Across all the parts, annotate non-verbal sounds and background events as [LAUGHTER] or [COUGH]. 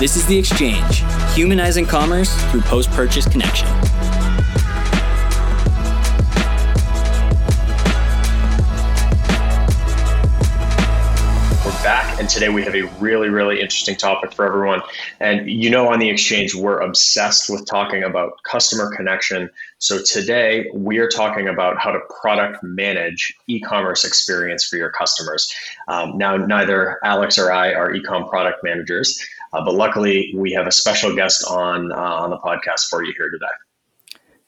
This is The Exchange, humanizing commerce through post purchase connection. We're back. And today we have a really, really interesting topic for everyone. And you know, on the exchange, we're obsessed with talking about customer connection. So today we are talking about how to product manage e commerce experience for your customers. Um, now, neither Alex or I are e com product managers. Uh, but luckily, we have a special guest on uh, on the podcast for you here today.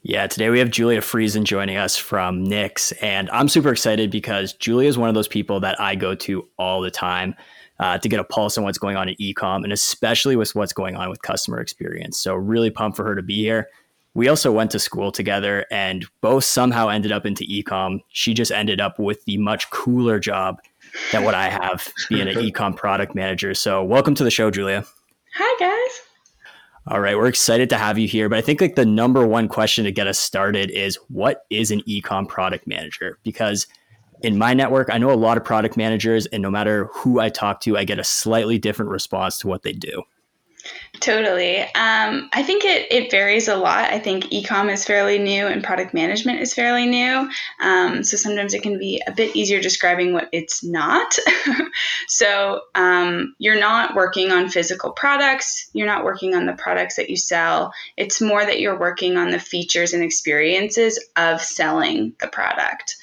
Yeah, today we have Julia Friesen joining us from Knix, and I'm super excited because Julia is one of those people that I go to all the time uh, to get a pulse on what's going on in ecom, and especially with what's going on with customer experience. So really pumped for her to be here. We also went to school together, and both somehow ended up into ecom. She just ended up with the much cooler job than what I have being an ecom product manager. So welcome to the show, Julia. Hi guys. All right, we're excited to have you here. But I think like the number one question to get us started is what is an ecom product manager? Because in my network, I know a lot of product managers, and no matter who I talk to, I get a slightly different response to what they do. Totally. Um, I think it, it varies a lot. I think ecom is fairly new and product management is fairly new. Um, so sometimes it can be a bit easier describing what it's not. [LAUGHS] so um, you're not working on physical products, you're not working on the products that you sell. It's more that you're working on the features and experiences of selling the product.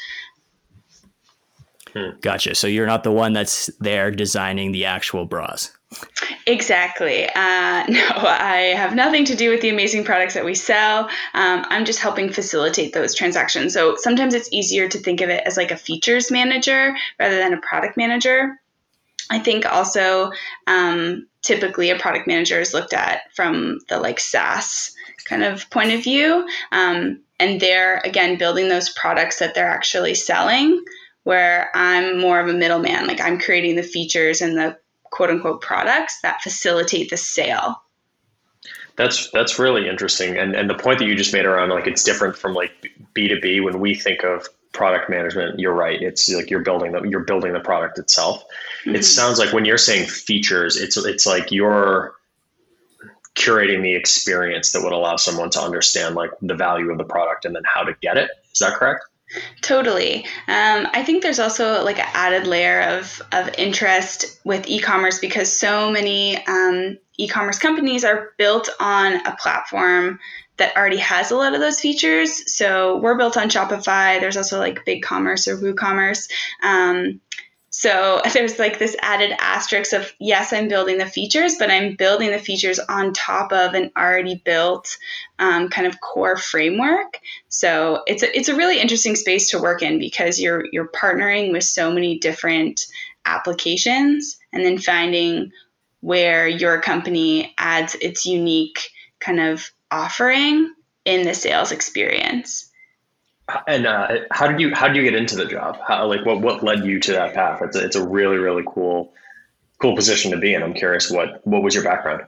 Hmm. Gotcha. So you're not the one that's there designing the actual bras. Exactly. Uh, [LAUGHS] no, I have nothing to do with the amazing products that we sell. Um, I'm just helping facilitate those transactions. So sometimes it's easier to think of it as like a features manager rather than a product manager. I think also um, typically a product manager is looked at from the like SaaS kind of point of view. Um, and they're, again, building those products that they're actually selling where I'm more of a middleman. Like I'm creating the features and the quote unquote products that facilitate the sale. That's that's really interesting, and and the point that you just made around like it's different from like B two B when we think of product management. You're right. It's like you're building the you're building the product itself. Mm-hmm. It sounds like when you're saying features, it's it's like you're curating the experience that would allow someone to understand like the value of the product and then how to get it. Is that correct? Totally. Um, I think there's also like an added layer of, of interest with e-commerce because so many um, e-commerce companies are built on a platform that already has a lot of those features. So we're built on Shopify. There's also like BigCommerce or WooCommerce. Um, so [LAUGHS] there's like this added asterisk of yes, I'm building the features, but I'm building the features on top of an already built um, kind of core framework. So it's a, it's a really interesting space to work in because you're you're partnering with so many different applications and then finding where your company adds its unique kind of offering in the sales experience. And uh, how did you how did you get into the job? How, like what what led you to that path? It's a, it's a really really cool cool position to be in. I'm curious what what was your background?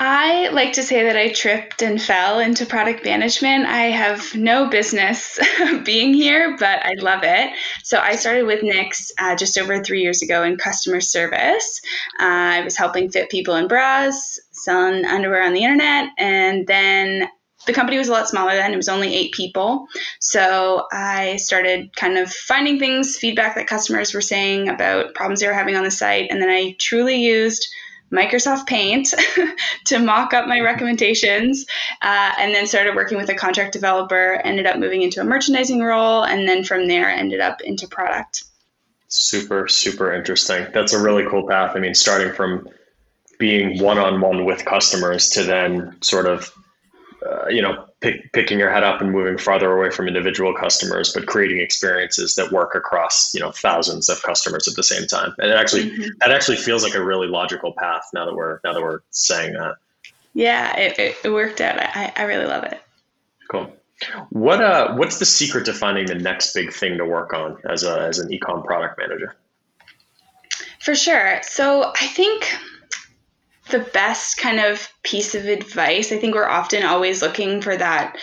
I like to say that I tripped and fell into product management. I have no business [LAUGHS] being here, but I love it. So I started with Knix uh, just over three years ago in customer service. Uh, I was helping fit people in bras, selling underwear on the internet, and then the company was a lot smaller then. It was only eight people. So I started kind of finding things, feedback that customers were saying about problems they were having on the site. And then I truly used Microsoft Paint [LAUGHS] to mock up my recommendations, uh, and then started working with a contract developer. Ended up moving into a merchandising role, and then from there ended up into product. Super, super interesting. That's a really cool path. I mean, starting from being one on one with customers to then sort of you know, pick, picking your head up and moving farther away from individual customers, but creating experiences that work across, you know, thousands of customers at the same time. And it actually, mm-hmm. that actually feels like a really logical path now that we're, now that we're saying that. Yeah, it, it worked out. I, I really love it. Cool. What, uh, what's the secret to finding the next big thing to work on as a, as an ecom product manager? For sure. So I think the best kind of piece of advice. I think we're often always looking for that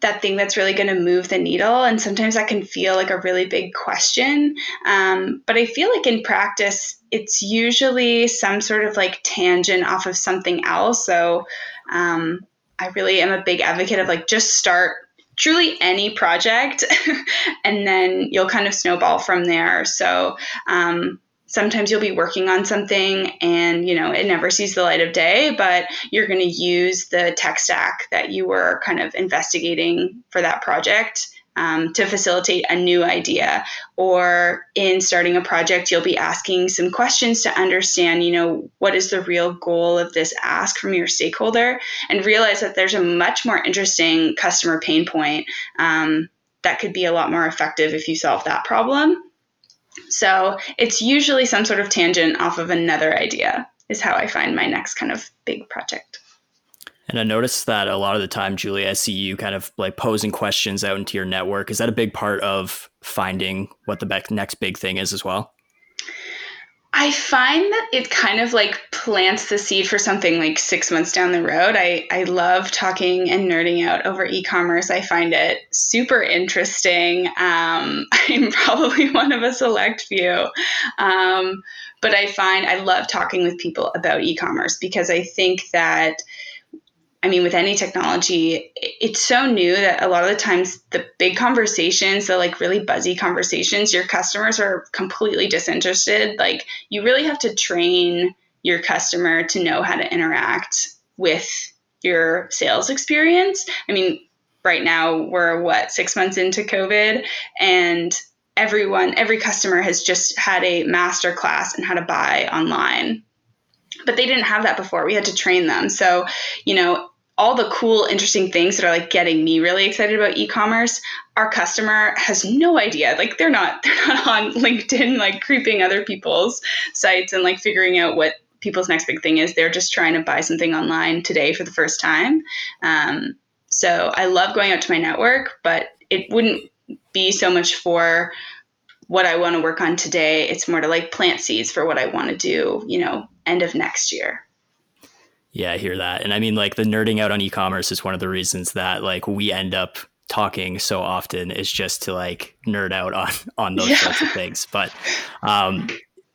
that thing that's really going to move the needle. And sometimes that can feel like a really big question. Um, but I feel like in practice, it's usually some sort of like tangent off of something else. So um, I really am a big advocate of like just start truly any project [LAUGHS] and then you'll kind of snowball from there. So, um, sometimes you'll be working on something and you know it never sees the light of day but you're going to use the tech stack that you were kind of investigating for that project um, to facilitate a new idea. Or in starting a project you'll be asking some questions to understand you know what is the real goal of this ask from your stakeholder and realize that there's a much more interesting customer pain point um, that could be a lot more effective if you solve that problem so it's usually some sort of tangent off of another idea, is how I find my next kind of big project. And I noticed that a lot of the time, Julia, I see you kind of like posing questions out into your network. Is that a big part of finding what the next big thing is as well? I find that it kind of like plants the seed for something like six months down the road. I, I love talking and nerding out over e commerce. I find it super interesting. Um, [LAUGHS] I'm probably [LAUGHS] one of a select few. Um, but I find I love talking with people about e commerce because I think that I mean, with any technology, it's so new that a lot of the times the big conversations, the like really buzzy conversations, your customers are completely disinterested. Like, you really have to train your customer to know how to interact with your sales experience. I mean, right now we're what, six months into COVID, and everyone, every customer has just had a master class in how to buy online but they didn't have that before. We had to train them. So, you know, all the cool, interesting things that are like getting me really excited about e-commerce, our customer has no idea. Like they're not [LAUGHS] they're not on LinkedIn like creeping other people's sites and like figuring out what people's next big thing is. They're just trying to buy something online today for the first time. Um, so I love going out to my network, but it wouldn't be so much for what I want to work on today. It's more to like plant seeds for what I want to do, you know, end of next year. Yeah, I hear that. And I mean, like the nerding out on e-commerce is one of the reasons that like we end up talking so often is just to like nerd out on [LAUGHS] on those yeah. sorts of things. But um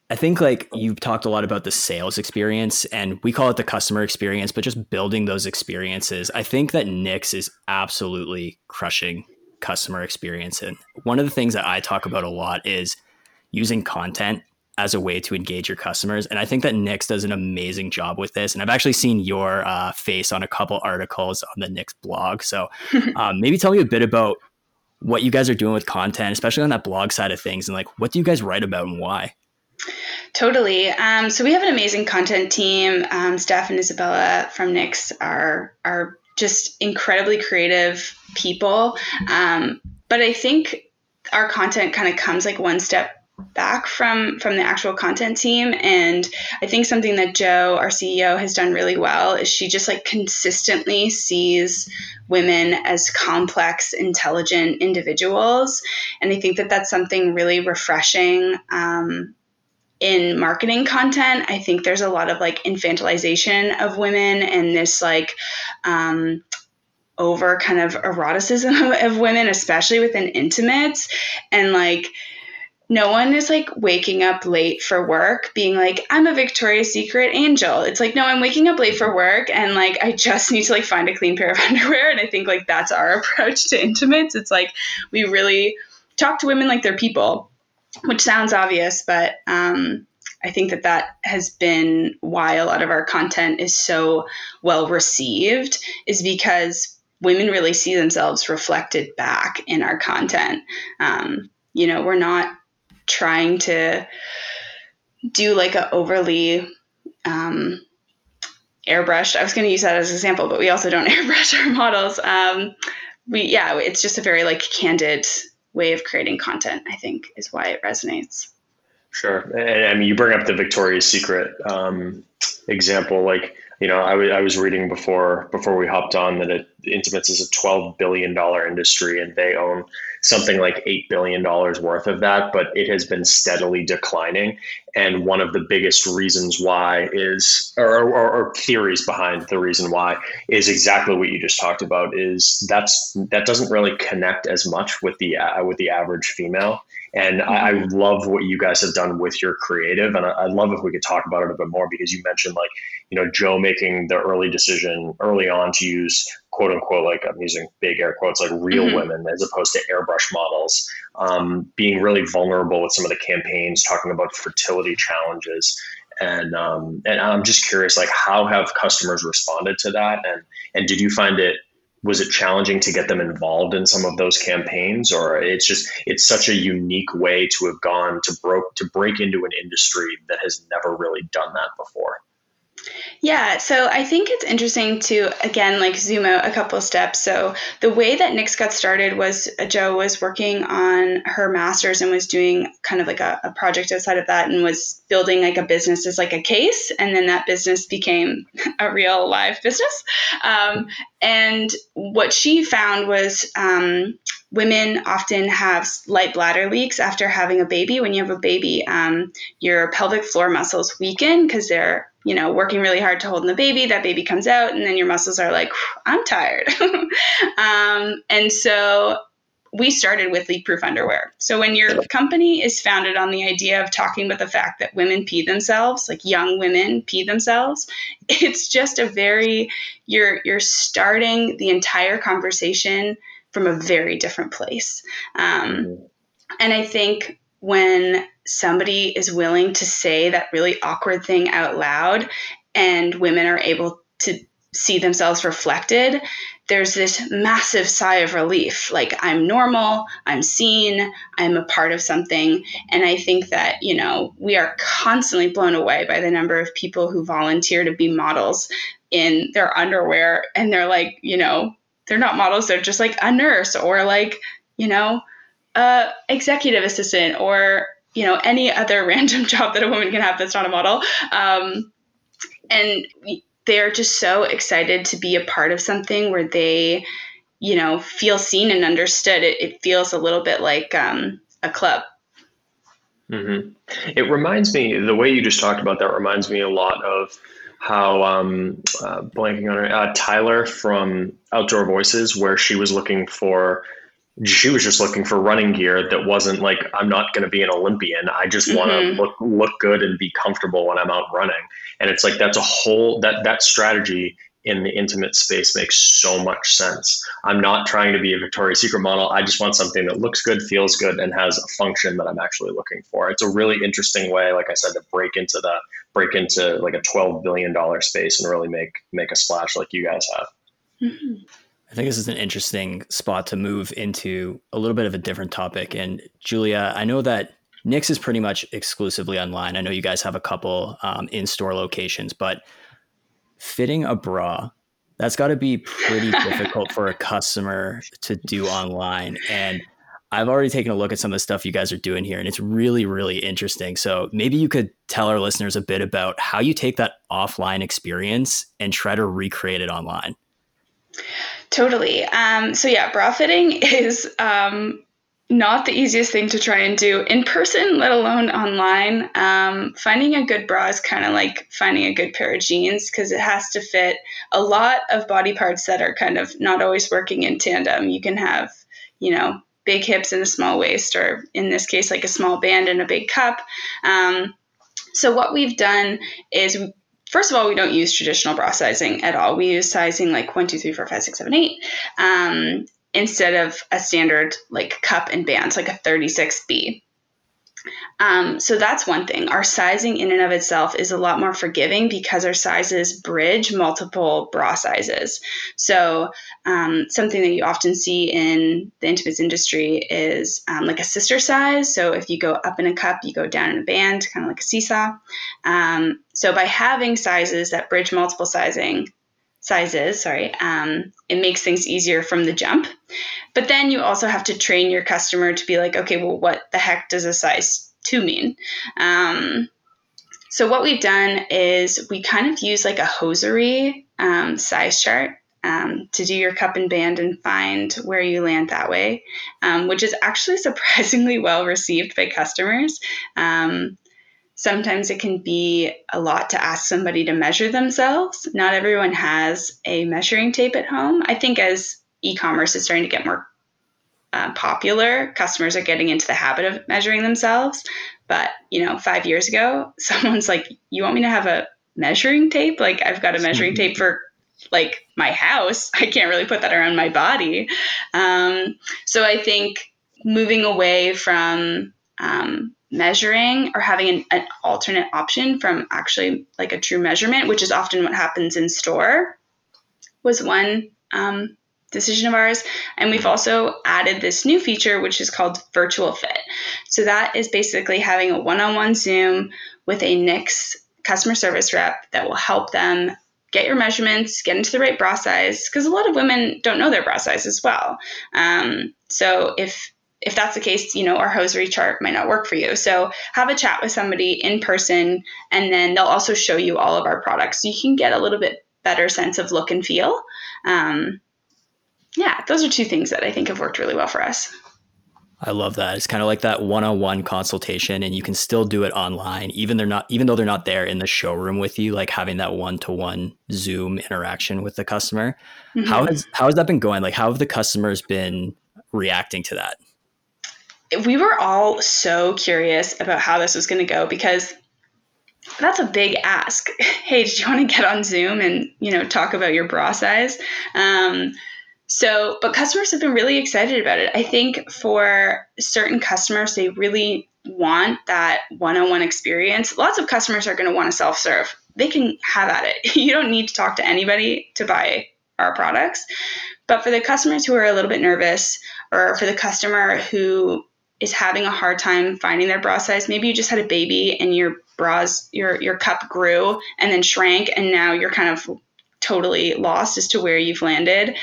I think like you've talked a lot about the sales experience and we call it the customer experience, but just building those experiences. I think that Knix is absolutely crushing customer experience. And one of the things that I talk about a lot is using content as a way to engage your customers. And I think that Knix does an amazing job with this. And I've actually seen your uh, face on a couple articles on the Knix blog. So [LAUGHS] um, maybe tell me a bit about what you guys are doing with content, especially on that blog side of things. And like, what do you guys write about and why? Totally. Um, so we have an amazing content team. Um, Steph and Isabella from Knix are are just incredibly creative people. Um, but I think our content kind of comes like one step back from from the actual content team. And i think something that joe our ceo has done really well is she just like consistently sees women as complex intelligent individuals. And i think that that's something really refreshing um, in marketing content. I think there's a lot of like infantilization of women and this like um, over kind of eroticism [LAUGHS] of women especially within intimates. And like no one is like waking up late for work being like i'm a victoria's secret angel. It's like no i'm waking up late for work and like i just [LAUGHS] need to like find a clean pair of [LAUGHS] underwear. And i think like that's our [LAUGHS] approach to intimates. It's like we really talk to women like they're people which sounds obvious but um, i think that that has been why a lot of our content is so well received is because women really see themselves reflected back in our content. Um, you know we're not trying to do like a overly um, airbrushed. I was going to use that as an example, but we also don't [LAUGHS] airbrush our models. Um, we yeah, it's just a very like candid way of creating content. I think is why it resonates. Sure, and I mean you bring up the Victoria's Secret um, example, like you know, I, w- I was reading before before we hopped on that it, Intimates is a twelve billion dollar industry, and they own something like $8 billion worth of that, but it has been steadily declining. And one of the biggest reasons why is, or, or, or theories behind the reason why is exactly what you just talked about is that's, that doesn't really connect as much with the, uh, with the average female. And mm-hmm. I, I, love what you guys have done with your creative. And I, I'd love if we could talk about it a bit more because you mentioned like, you know, Joe making the early decision early on to use quote unquote, like I'm using big air quotes, like real mm-hmm. women as opposed to airbrush models, um, being really vulnerable with some of the campaigns, talking about fertility challenges. And, um, and I'm just curious, like how have customers responded to that? And, and did you find it was it challenging to get them involved in some of those campaigns? Or it's just it's such a unique way to have gone to broke to break into an industry that has never really done that before yeah, so I think it's interesting to again like zoom out a couple steps. So the way that Knix got started was uh, Joe was working on her master's and was doing kind of like a, a, project outside of that and was building like a business as like a case, and then that business became [LAUGHS] a real live business. Um, and what she found was um, women often have light bladder leaks after having a baby. When you have a baby, um, your pelvic floor muscles weaken because they're you know, working really hard to hold in the baby, that baby comes out, and then your muscles are like, I'm tired. [LAUGHS] um, and so we started with leak proof underwear. So when your company is founded on the idea of talking about the fact that women pee themselves, like young women pee themselves, [LAUGHS] it's just a very you're you're starting the entire conversation from a very different place. Um, and I think when somebody is willing to say that really awkward thing out loud and women are able to see themselves reflected, there's this massive sigh of relief. Like, I'm normal, I'm seen, I'm a part of something. And I think that, you know, we are constantly blown away by the number of people who volunteer to be models in their underwear. And they're like, you know, they're not models, they're just like a nurse or like, you know, a executive assistant or you know any other [LAUGHS] random job that a woman can have that's not a model. Um, and they're just so excited to be a part of something where they you know feel seen and understood. It, it feels a little bit like um, a club. Mm-hmm. it reminds me the way you just talked about that reminds me a lot of how um, uh, blanking on her uh, tyler from outdoor voices where she was looking for she was just looking for running gear that wasn't like I'm not going to be an Olympian. I just mm-hmm. want to look look good and be comfortable when I'm out running. And it's like that's a whole that that strategy in the intimate space makes so much sense. I'm not trying to be a Victoria's Secret model. I just want something that looks good, feels good, and has a function that I'm actually looking for. It's a really interesting way, like I said, to break into the break into like a 12 billion dollar space and really make make a splash like you guys have. Mm-hmm. I think this is an interesting spot to move into a little bit of a different topic. And Julia, I know that Knix is pretty much exclusively online. I know you guys have a couple um, in store locations, but fitting a bra, that's got to be pretty [LAUGHS] difficult for a customer to do online. And I've already taken a look at some of the stuff you guys are doing here, and it's really, really interesting. So maybe you could tell our listeners a bit about how you take that offline experience and try to recreate it online. Totally. Um, so yeah, bra fitting [LAUGHS] is um, not the easiest thing to try and do in person, let alone online. Um, finding a good bra is kind of like finding a good pair of jeans because it has to fit a lot of body parts that are kind of not always working in tandem. You can have, you know, big hips and a small waist, or in this case, like a small band and a big cup. Um, so what we've done is first of all, we don't use traditional bra sizing at all. We use sizing like one, two, three, four, five, six, seven, eight, um, instead of a standard like cup and bands, like a 36B. Um, so that's one thing. Our sizing in and of itself is a lot more forgiving because our sizes bridge multiple bra sizes. So um, something that you often see in the intimates industry is um, like a sister size. So if you go up in a cup, you go down in a band, kind of like a seesaw. Um, so by having sizes that bridge multiple sizing sizes, sorry, um, it makes things easier from the jump. But then you also have to train your customer to be like, okay, well, what the heck does a size two mean? Um, so what we've done is we kind of use like a hosiery um, size chart um, to do your cup and band and find where you land that way, um, which is actually [LAUGHS] surprisingly well received by customers. Um, sometimes it can be a lot to ask somebody to measure themselves. Not everyone has a measuring tape at home. I think as e commerce is starting to get more uh, popular, customers are getting into the habit of measuring themselves. But, you know, five years ago, [LAUGHS] someone's like, You want me to have a measuring tape? Like, I've got a measuring [LAUGHS] tape for like my house. [LAUGHS] I can't really put that around my body. Um, so I think moving away from um, measuring or having an, an, alternate option from actually like a true measurement, which is often what happens in store, was one um, decision of ours. And we've also added this new feature, which is called Virtual Fit. So that is basically having a one on one Zoom with a Knix customer service rep that will help them get your measurements, get into the right bra size, because a lot of women don't know their bra size as well. Um, so if if that's the case, you know, our hosiery chart might not work for you. So have a chat with somebody in person, and then they'll also show you all of our products, so you can get a little bit better sense of look and feel. Um, yeah, those are two things that I think have worked really well for us. I love that. It's kind of like that one-on-one consultation and you can still do it online even they're not even though they're not there in the showroom with you like having that one-to-one Zoom interaction with the customer. Mm-hmm. How has how has that been going? Like how have the customers been reacting to that? We were all so curious about how this was going to go because that's a big ask. [LAUGHS] Hey, did you want to get on Zoom and, you know, talk about your bra size? Um, so, but customers have been really excited about it. I think for certain customers, they really want that one on one experience. Lots of customers are going to want to self serve. They can have at it. [LAUGHS] You don't need to talk to anybody to buy our products. But for the customers who are a little bit nervous, or for the customer who is having a hard time finding their bra size, maybe you just had a baby and your bras, your your cup grew and then shrank, and now you're kind of totally lost as to where you've landed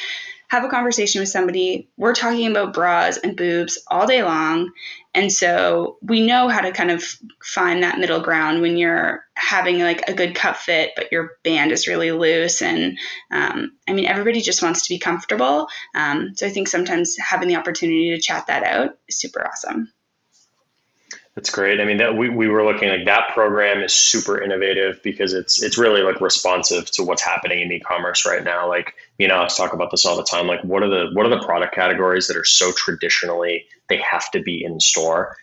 have a conversation with somebody. We're talking about bras and boobs all day long. And so we know how to kind of find that middle ground when you're having like a good cut fit, but your band is really loose. And um, I mean, everybody just wants to be comfortable. Um, so I think sometimes having the opportunity to chat that out is super awesome. That's great. I mean, that we, we were looking like that program is super innovative because it's it's really like responsive to what's happening in e-commerce right now. Like, you know, I talk about this all the time. Like, what are the what are the product categories that are so traditionally they have to be in store,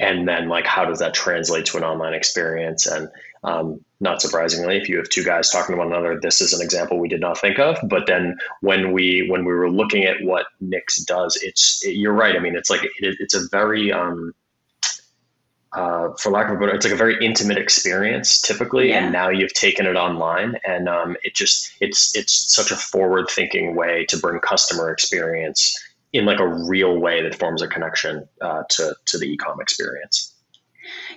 and then like how does that translate to an online experience? And um, not surprisingly, if you have two guys talking to one another, this is an example we did not think of. But then when we when we were looking at what Knix does, it's it, you're right. I mean, it's like it, it's a very um, uh, for lack of a better, it's like a very intimate experience typically, yeah. and now you've taken it online, and um, it just it's it's such a forward thinking way to bring customer experience in like a real way that forms a connection uh, to to the ecom experience.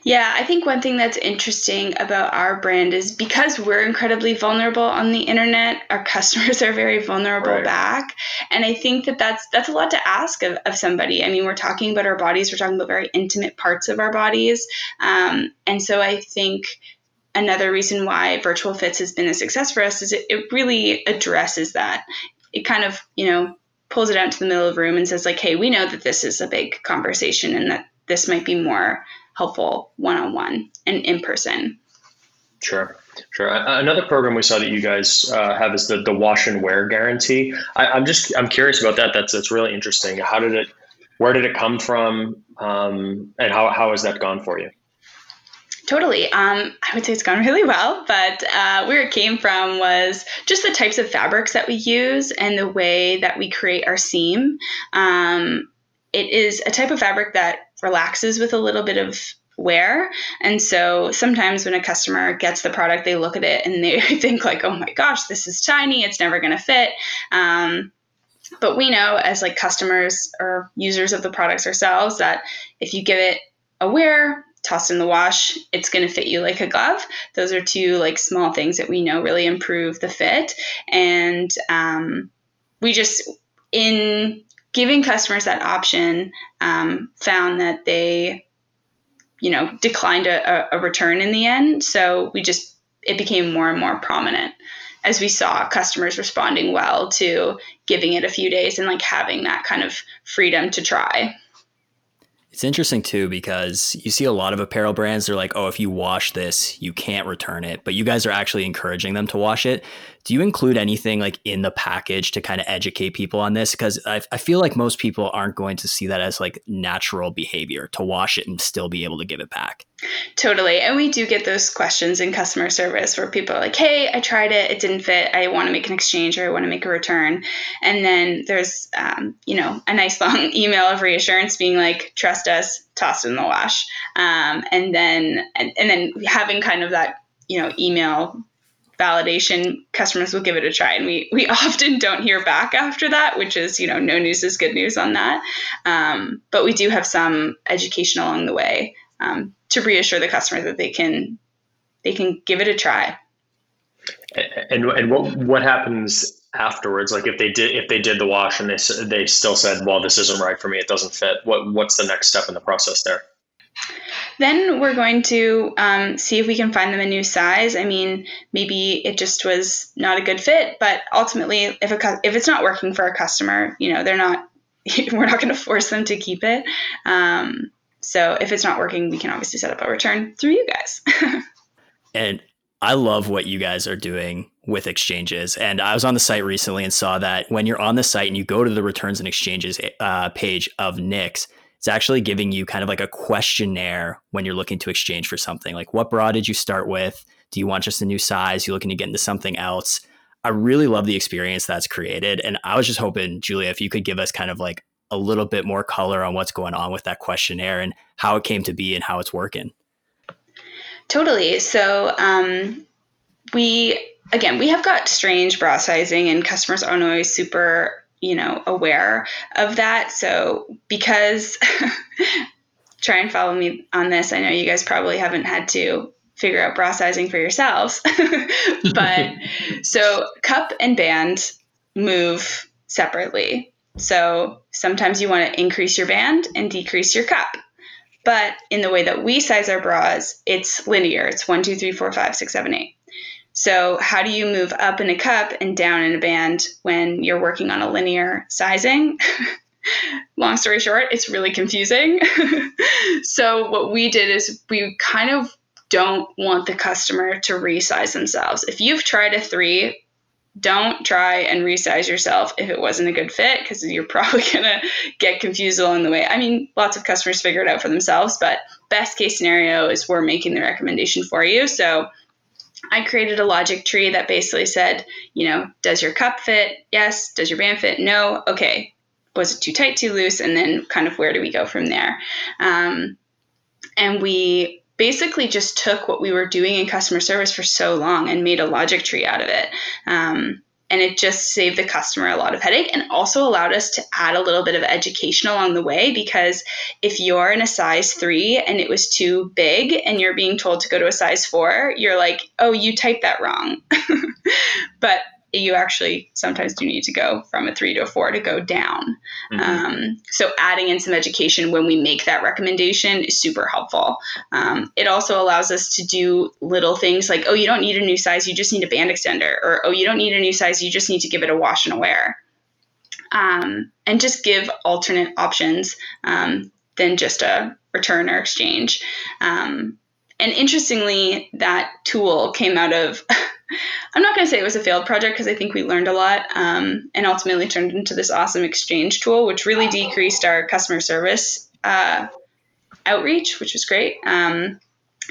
Yeah, I think one thing that's interesting about our brand is because we're incredibly vulnerable on the internet, our [LAUGHS] customers are very vulnerable right. back. And I think that that's that's a lot to ask of, of somebody. I mean, we're talking about our bodies, we're talking about very intimate parts of our bodies. Um, and so I think another reason why virtual fits has been a success for us is it, it really addresses that. It kind of, you know, pulls it out to the middle of the room and says like, hey, we know that this is a big conversation and that this might be more helpful one on one and in person. Sure, sure. Another program we saw that you guys uh, have is the the wash and wear guarantee. I, am just I'm curious about that. That's that's really interesting. How did it? Where did it come from? Um, and how how has that gone for you? Totally. Um, I would say it's gone [LAUGHS] really well, but uh, where it came from was just the types of fabrics that we use and the way that we create our seam. Um, it is a type of fabric that relaxes with a little bit of wear. And so sometimes when a customer gets the product, they look at it and they [LAUGHS] think like, "Oh my gosh, this is tiny. It's never going to fit." Um, but we know as like customers or users of the products ourselves that if you give it a wear, toss in the wash, it's going to fit you like a glove. Those are two like small things that we know really improve the fit. And um, we just in giving customers that option um, found that they you know declined a, a, return in the end so we just it became more and more prominent as we saw customers responding well to giving it a few days and like having that kind of freedom to try. It's interesting too because you see a lot of apparel brands, they're like, oh, if you wash this, you can't return it. But you guys are actually encouraging them to wash it. Do you include anything like in the package to kind of educate people on this? Because I, I feel like most people aren't going to see that as like natural behavior to wash it and still be able to give it back. Totally. And we do get those questions in customer service where people are like, hey, I tried it, it didn't fit. I want to make an exchange or I want to make a return. And then there's, um, you know, a nice [LAUGHS] long email of reassurance being like, trust us, toss it in the wash. Um, and then, and, and then having kind of that, you know, email validation, customers will give it a try. And we, we [LAUGHS] often don't hear back after that, which is, you know, no news is good news on that. Um, but we do have some education along the way um, to reassure the customer that they can they can give it a try. And, and what what happens afterwards? Like if they did if they did the wash and they they still said, well, this isn't right for me, it doesn't fit. What what's the next step in the process there? Then we're going to um, see if we can find them a new size. I mean, maybe it just was not a good fit, but ultimately, if a if it's not working for a customer, you know, they're not. [LAUGHS] We're not going to force them to keep it. Um, so if it's not working, we can obviously set up a return through you guys. [LAUGHS] and I love what you guys are doing with exchanges. And I was on the site recently and saw that when you're on the site and you go to the returns and exchanges uh, page of Knix, it's actually giving you kind of like a questionnaire when you're looking to exchange for something. Like, what bra did you start with? Do you want just a new size? You looking to get into something else? I really love the experience that's created. And I was just hoping, Julia, if you could give us kind of like a little bit more color on what's going on with that questionnaire and how it came to be and how it's working. Totally. So, um, we, again, we have got strange bra sizing, and customers aren't always super you know, aware of that. So because [LAUGHS] try and follow me on this. I know you guys probably haven't had to figure out bra sizing for yourselves. [LAUGHS] but [LAUGHS] so cup and band move separately. So sometimes you want to increase your band and decrease your cup. But in the way that we size our bras, it's linear. It's one, two, three, four, five, six, seven, eight. So, how do you move up in a cup and down in a band when you're working on a linear sizing? [LAUGHS] Long story short, it's really confusing. [LAUGHS] so, what we did is we kind of don't want the customer to resize themselves. If you've tried a three, don't try and resize yourself if it wasn't a good fit because you're [LAUGHS] probably going to get confused along the way. I mean, lots of customers figure it out for themselves, but best case scenario is we're making the recommendation for you. So I created a logic tree that basically said, you know, does your cup fit? Yes. Does your band fit? No. Okay. Was it too tight, too loose? And then kind of where do we go from there? Um, and we basically just took what we were doing in customer service for so long and made a logic tree out of it. Um, and it just saved the customer a lot of headache and also allowed us to add a little bit of education along the way because if you're in a size three and it was too big and you're being told to go to a size four you're like oh you typed that wrong. [LAUGHS] But you actually sometimes do need to go from a three to a four to go down. Mm-hmm. Um, so adding in some education when we make that recommendation is super helpful. Um, it also allows us to do little things like, oh, you don't need a new size, you just need a band extender, or oh, you don't need a new size, you just need to give it a wash and a wear. Um, and just give alternate options um, than just a return or exchange. Um, and interestingly, that tool came out of [LAUGHS] I'm not going to say it was a failed project because I think we learned a lot um, and ultimately turned into this awesome exchange tool, which really decreased our customer service uh, outreach, which was great. Um,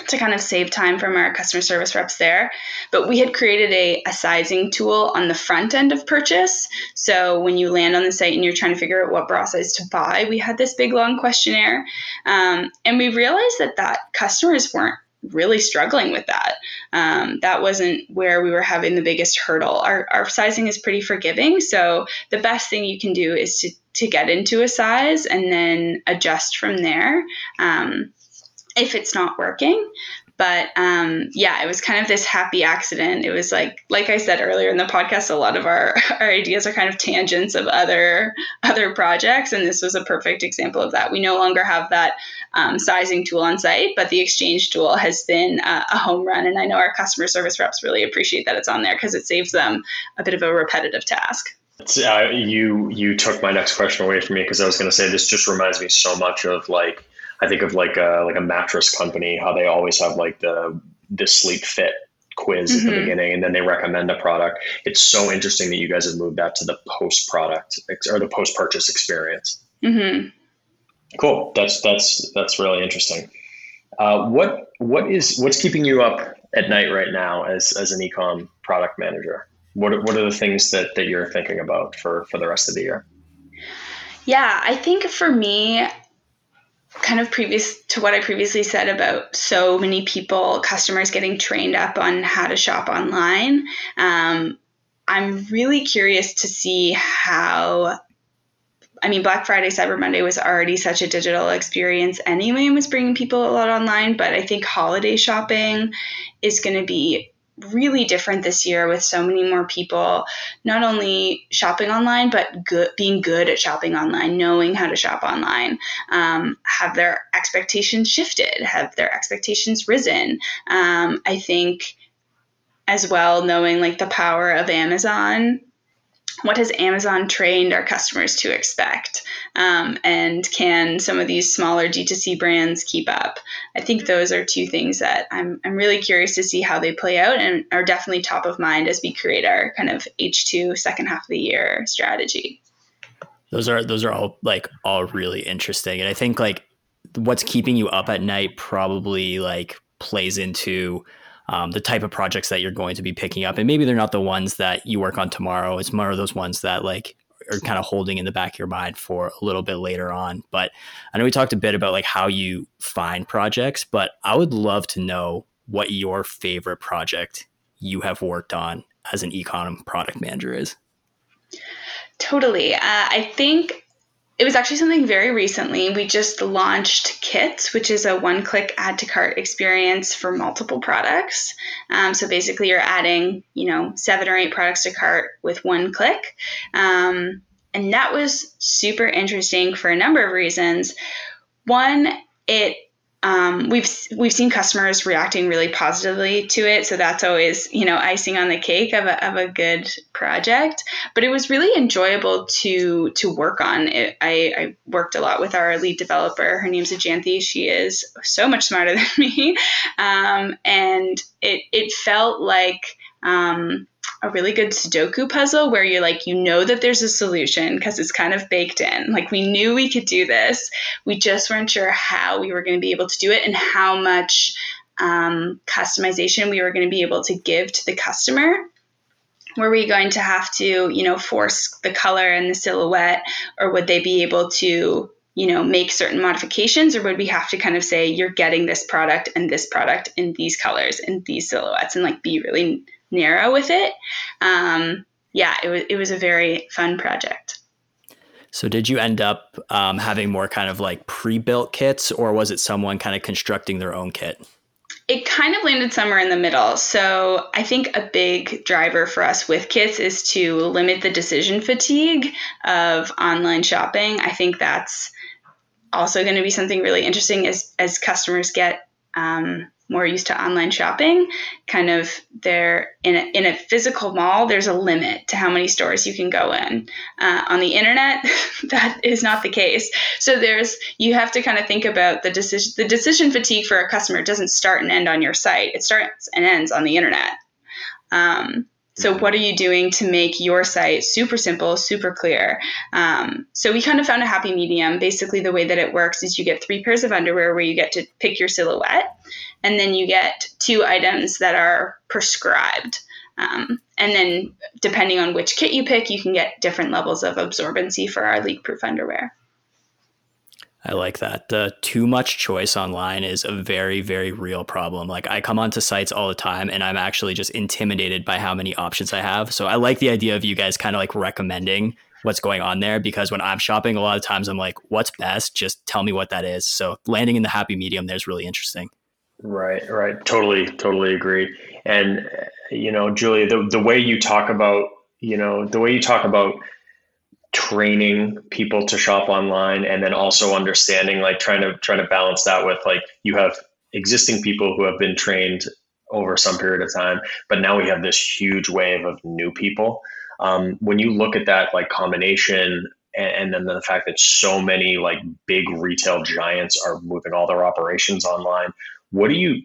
to kind of save time from our customer service reps there. But we had created a, a, sizing tool on the front end of purchase. So when you land on the site and you're trying to figure out what bra size to buy, we had this big long questionnaire. Um, and we realized that that customers weren't really struggling with that. Um, that wasn't where we were having the biggest hurdle. Our, our sizing is pretty forgiving. So the best thing you can do is to, to get into a size and then adjust from there um, if it's not working. But um, yeah, it was kind of this happy accident. It was like, like I said earlier in the podcast, a lot of our, [LAUGHS] our ideas are kind of tangents of other other projects, and this was a perfect example of that. We no longer have that um, sizing tool on site, but the exchange tool has been a, home run, and I know our customer service reps really appreciate that it's on there because it saves them a bit of a repetitive task. Uh, you you took my next question away from me because I was going to say this just reminds me so much of like I think of like a like a mattress company, how they always have like the the sleep fit quiz mm-hmm. at the mm-hmm. beginning and then they recommend a product. It's so interesting that you guys have moved that to the post product or the post purchase experience. Mm-hmm. Cool. That's that's that's really interesting. Uh, what what is what's keeping you up at night right now as as an ecom product manager? What what are the things that that you're thinking about for for the rest of the year? Yeah, I think for me, kind of previous to what I previously said about so many people, customers getting trained up on how to shop online. Um, I'm really curious to see how. I mean, Black Friday, Cyber Monday was already such a digital experience anyway and was bringing people a lot online. But I think holiday shopping is going to be really different this year with so many more people not only shopping online but good being good at shopping online knowing how to shop online. Um, have their expectations shifted? Have their expectations risen? Um, i think as well knowing like the power of amazon what has Amazon trained our customers to expect? Um, and can some of these smaller D2C brands keep up? I think those are two things that I'm, I'm really curious to see how they play out and are definitely top of mind as we create our kind of H2 second half of the year strategy. Those are those are all like all really interesting. And I think like what's keeping you up at night probably like plays into um, the type of projects that you're going to be picking up. And maybe they're not the ones that you work on tomorrow. It's more of those ones that like are kind of holding in the back of your mind for a little bit later on. But I know we talked a bit about like how you find projects, but I would love to know what your favorite project you have worked on as an ecom product manager is. Totally. Uh, I think it was actually something very recently. We just launched Kits, which is a one click add to cart experience for multiple products. Um, so basically, you're adding, you know, seven or eight products to cart with one click. Um, and that was super interesting for a number of reasons. One, it um, we've we've seen customers reacting really positively to it, so that's always you know icing on the cake of a, of a good project. But it was really enjoyable to to work on. It, I, I worked a lot with our lead developer. Her name's Ajanthi. She is so much smarter [LAUGHS] than me, um, and it it felt like. Um, a really good Sudoku puzzle where you're like, you know that there's a solution because it's kind of baked in. Like, we knew we could do this. We just weren't sure how we were going to be able to do it and how much um, customization we were going to be able to give to the customer. Were we going to have to, you know, force the color and the silhouette, or would they be able to you know make certain modifications or would we have to kind of say you're getting this product and this product in these colors and these silhouettes and like be really narrow with it. Um, yeah, it was it was a very fun project. So, did you end up um, having more kind of like pre-built kits, or was it someone kind of constructing their own kit? It kind of landed somewhere in the middle. So, I think a big driver for us with kits is to limit the decision fatigue of online shopping. I think that's also going to be something really interesting as as customers get um, more used to online shopping, kind of there in a, in a physical mall, there's a limit to how many stores you can go in. Uh, on the internet, [LAUGHS] that is not the case. So there's you have to kind of think about the decision. The decision fatigue for a customer doesn't start and end on your site. It starts and ends on the internet. Um, so, what are you doing to make your site super simple, super clear? Um, so, we kind of found a happy medium. Basically, the way that it works is you get three pairs of underwear where you get to pick your silhouette, and then you get two items that are prescribed. Um, and then, depending on which kit you pick, you can get different levels of absorbency for our leak proof underwear. I like that. The too much choice online is a very, very real problem. Like I come onto sites all the time and I'm actually just intimidated by how many options I have. So I like the idea of you guys kind of like recommending what's going on there because when I'm shopping, a lot of times I'm like, what's best? Just tell me what that is. So landing in the happy medium there is really interesting. Right, right. Totally, totally agree. And you know, Julia, the the way you talk about, you know, the way you talk about training people to shop online and then also understanding like trying to trying to balance that with like you have existing people who have been trained over some period of time but now we have this huge wave of new people um, when you look at that like combination and, and then the fact that so many like big retail giants are moving all their operations online what do you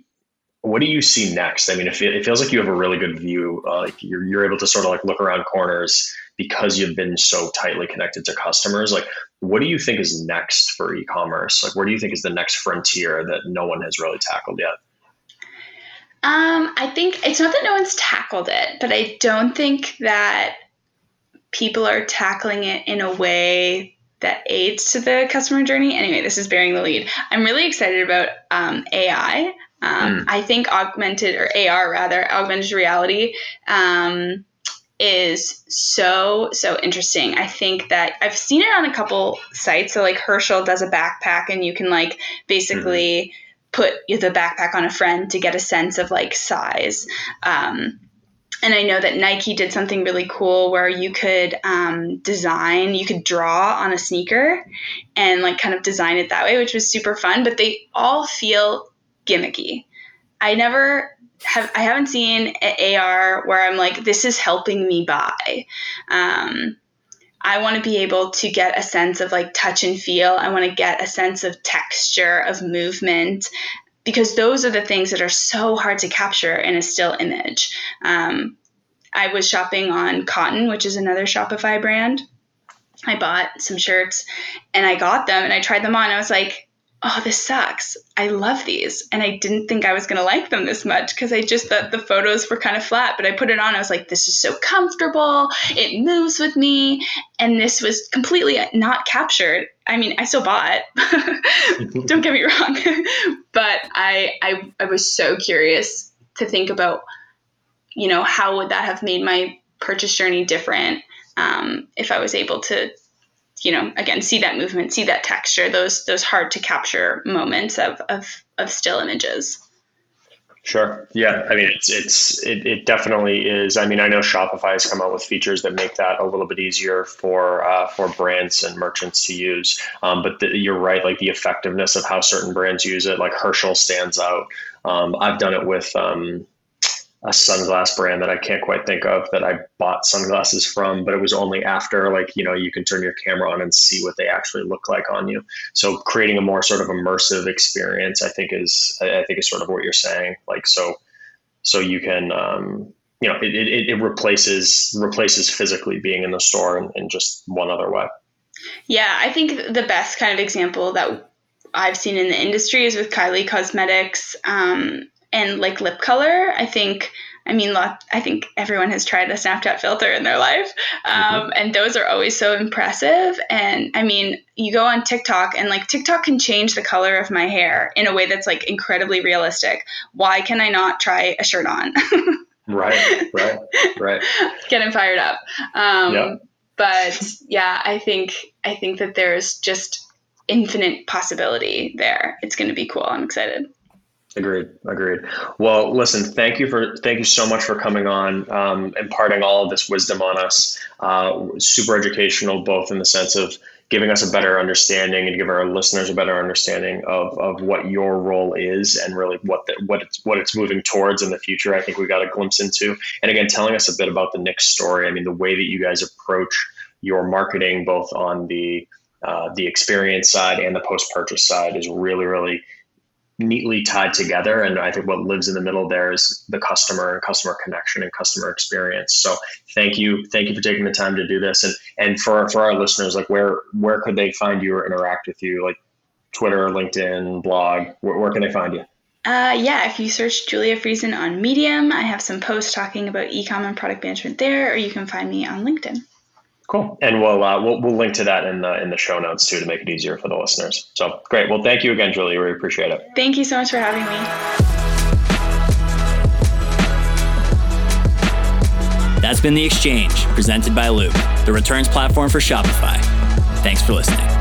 what do you see next? I mean, it, it feels like you have a really good view. Uh, like you're, you're able to sort of like look around corners because you've been so tightly connected to customers. Like, what do you think is next for e-commerce? Like, where do you think is the next frontier that no one has really tackled yet? Um, I think it's not that no one's tackled it, but I don't think that people are tackling it in a way that aids to the customer journey. Anyway, this is bearing the lead. I'm really excited about um, AI. Um, mm. I think augmented or AR rather, augmented reality um, is so so interesting. I think that I've seen it on a couple sites. So like Herschel does a backpack, and you can like basically. Mm. Put the backpack on a friend to get a sense of like size. Um, and I know that Nike did something really cool where you could um, design, you could draw on a sneaker and like kind of design it that way, which was super fun. But they all feel gimmicky. I never have I haven't seen an AR where I'm like, this is helping me buy. Um, I want to be able to get a sense of like touch and feel. I want to get a sense of texture, of movement, because those are the things that are so hard to capture in a still image. Um, I was shopping on Kotn, which is another Shopify brand. I bought some shirts and I got them and I tried them on. I was like, oh, this sucks. I love these. And I didn't think I was going to like them this much because I just thought the photos were kind of flat. But I put it on. I was like, this is so comfortable. It moves with me. And this was completely not captured. I mean, I still bought. [LAUGHS] Don't get me wrong. [LAUGHS] but I, I, I was so curious to think about, you know, how would that have made my purchase journey different um, if I was able to you know again see that movement see that texture those those hard to capture moments of of, of still images Sure. Yeah. I mean, it's it's it, it definitely is. I mean, I know Shopify has come out with features that make that a little bit easier for uh, for brands and merchants to use. Um, but the, you're right. Like the effectiveness of how certain brands use it, like Herschel stands out. Um, I've done it with um, a sunglass brand that I can't quite think of that I bought sunglasses from, but it was only after like, you know, you can turn your camera on and see what they actually look like on you. So creating a more sort of immersive experience, I think is, I think is sort of what you're saying. Like, so, so you can, um, you know, it, it, it replaces, replaces physically being in the store in, in just one other way. Yeah. I think the best kind of example that I've seen in the industry is with Kylie Cosmetics. Um, and like lip color. I think I mean, I think everyone has tried a Snapchat filter in their life, um, mm-hmm. and those are always so impressive. And I mean, you go on TikTok, and like TikTok can change the color of my hair in a way that's like incredibly realistic. Why can I not try a shirt on? [LAUGHS] right, right, right. [LAUGHS] Getting fired up. Um, yep. But yeah, I think I think that there's just infinite possibility there. It's going to be cool. I'm excited. Agreed. Agreed. Well, listen. Thank you for thank you so much for coming on, um, imparting all of this wisdom on us. Uh, super educational, both in the sense of giving us a better understanding and give our listeners a better understanding of, of what your role is and really what the, what it's what it's moving towards in the future. I think we got a glimpse into, and again, telling us a bit about the Knix story. I mean, the way that you guys approach your marketing, both on the uh, the experience side and the post purchase side, is really really neatly tied together. And I think what lives in the middle there is the customer and customer connection and customer experience. So thank you. Thank you for taking the time to do this. And, and for, for our listeners, like where, where could they find you or interact with you? Like Twitter, LinkedIn, blog, where, where can they find you? Uh, yeah, if you search Julia Friesen on Medium, I have some posts talking about e-com and product management there, or you can find me on LinkedIn. Cool. And we'll, uh, we'll we'll link to that in the in the show notes too to make it easier for the listeners. So great. Well, thank you again, Julie. We appreciate it. Thank you so much for having me. That's been the exchange presented by Loop, the returns platform for Shopify. Thanks for listening.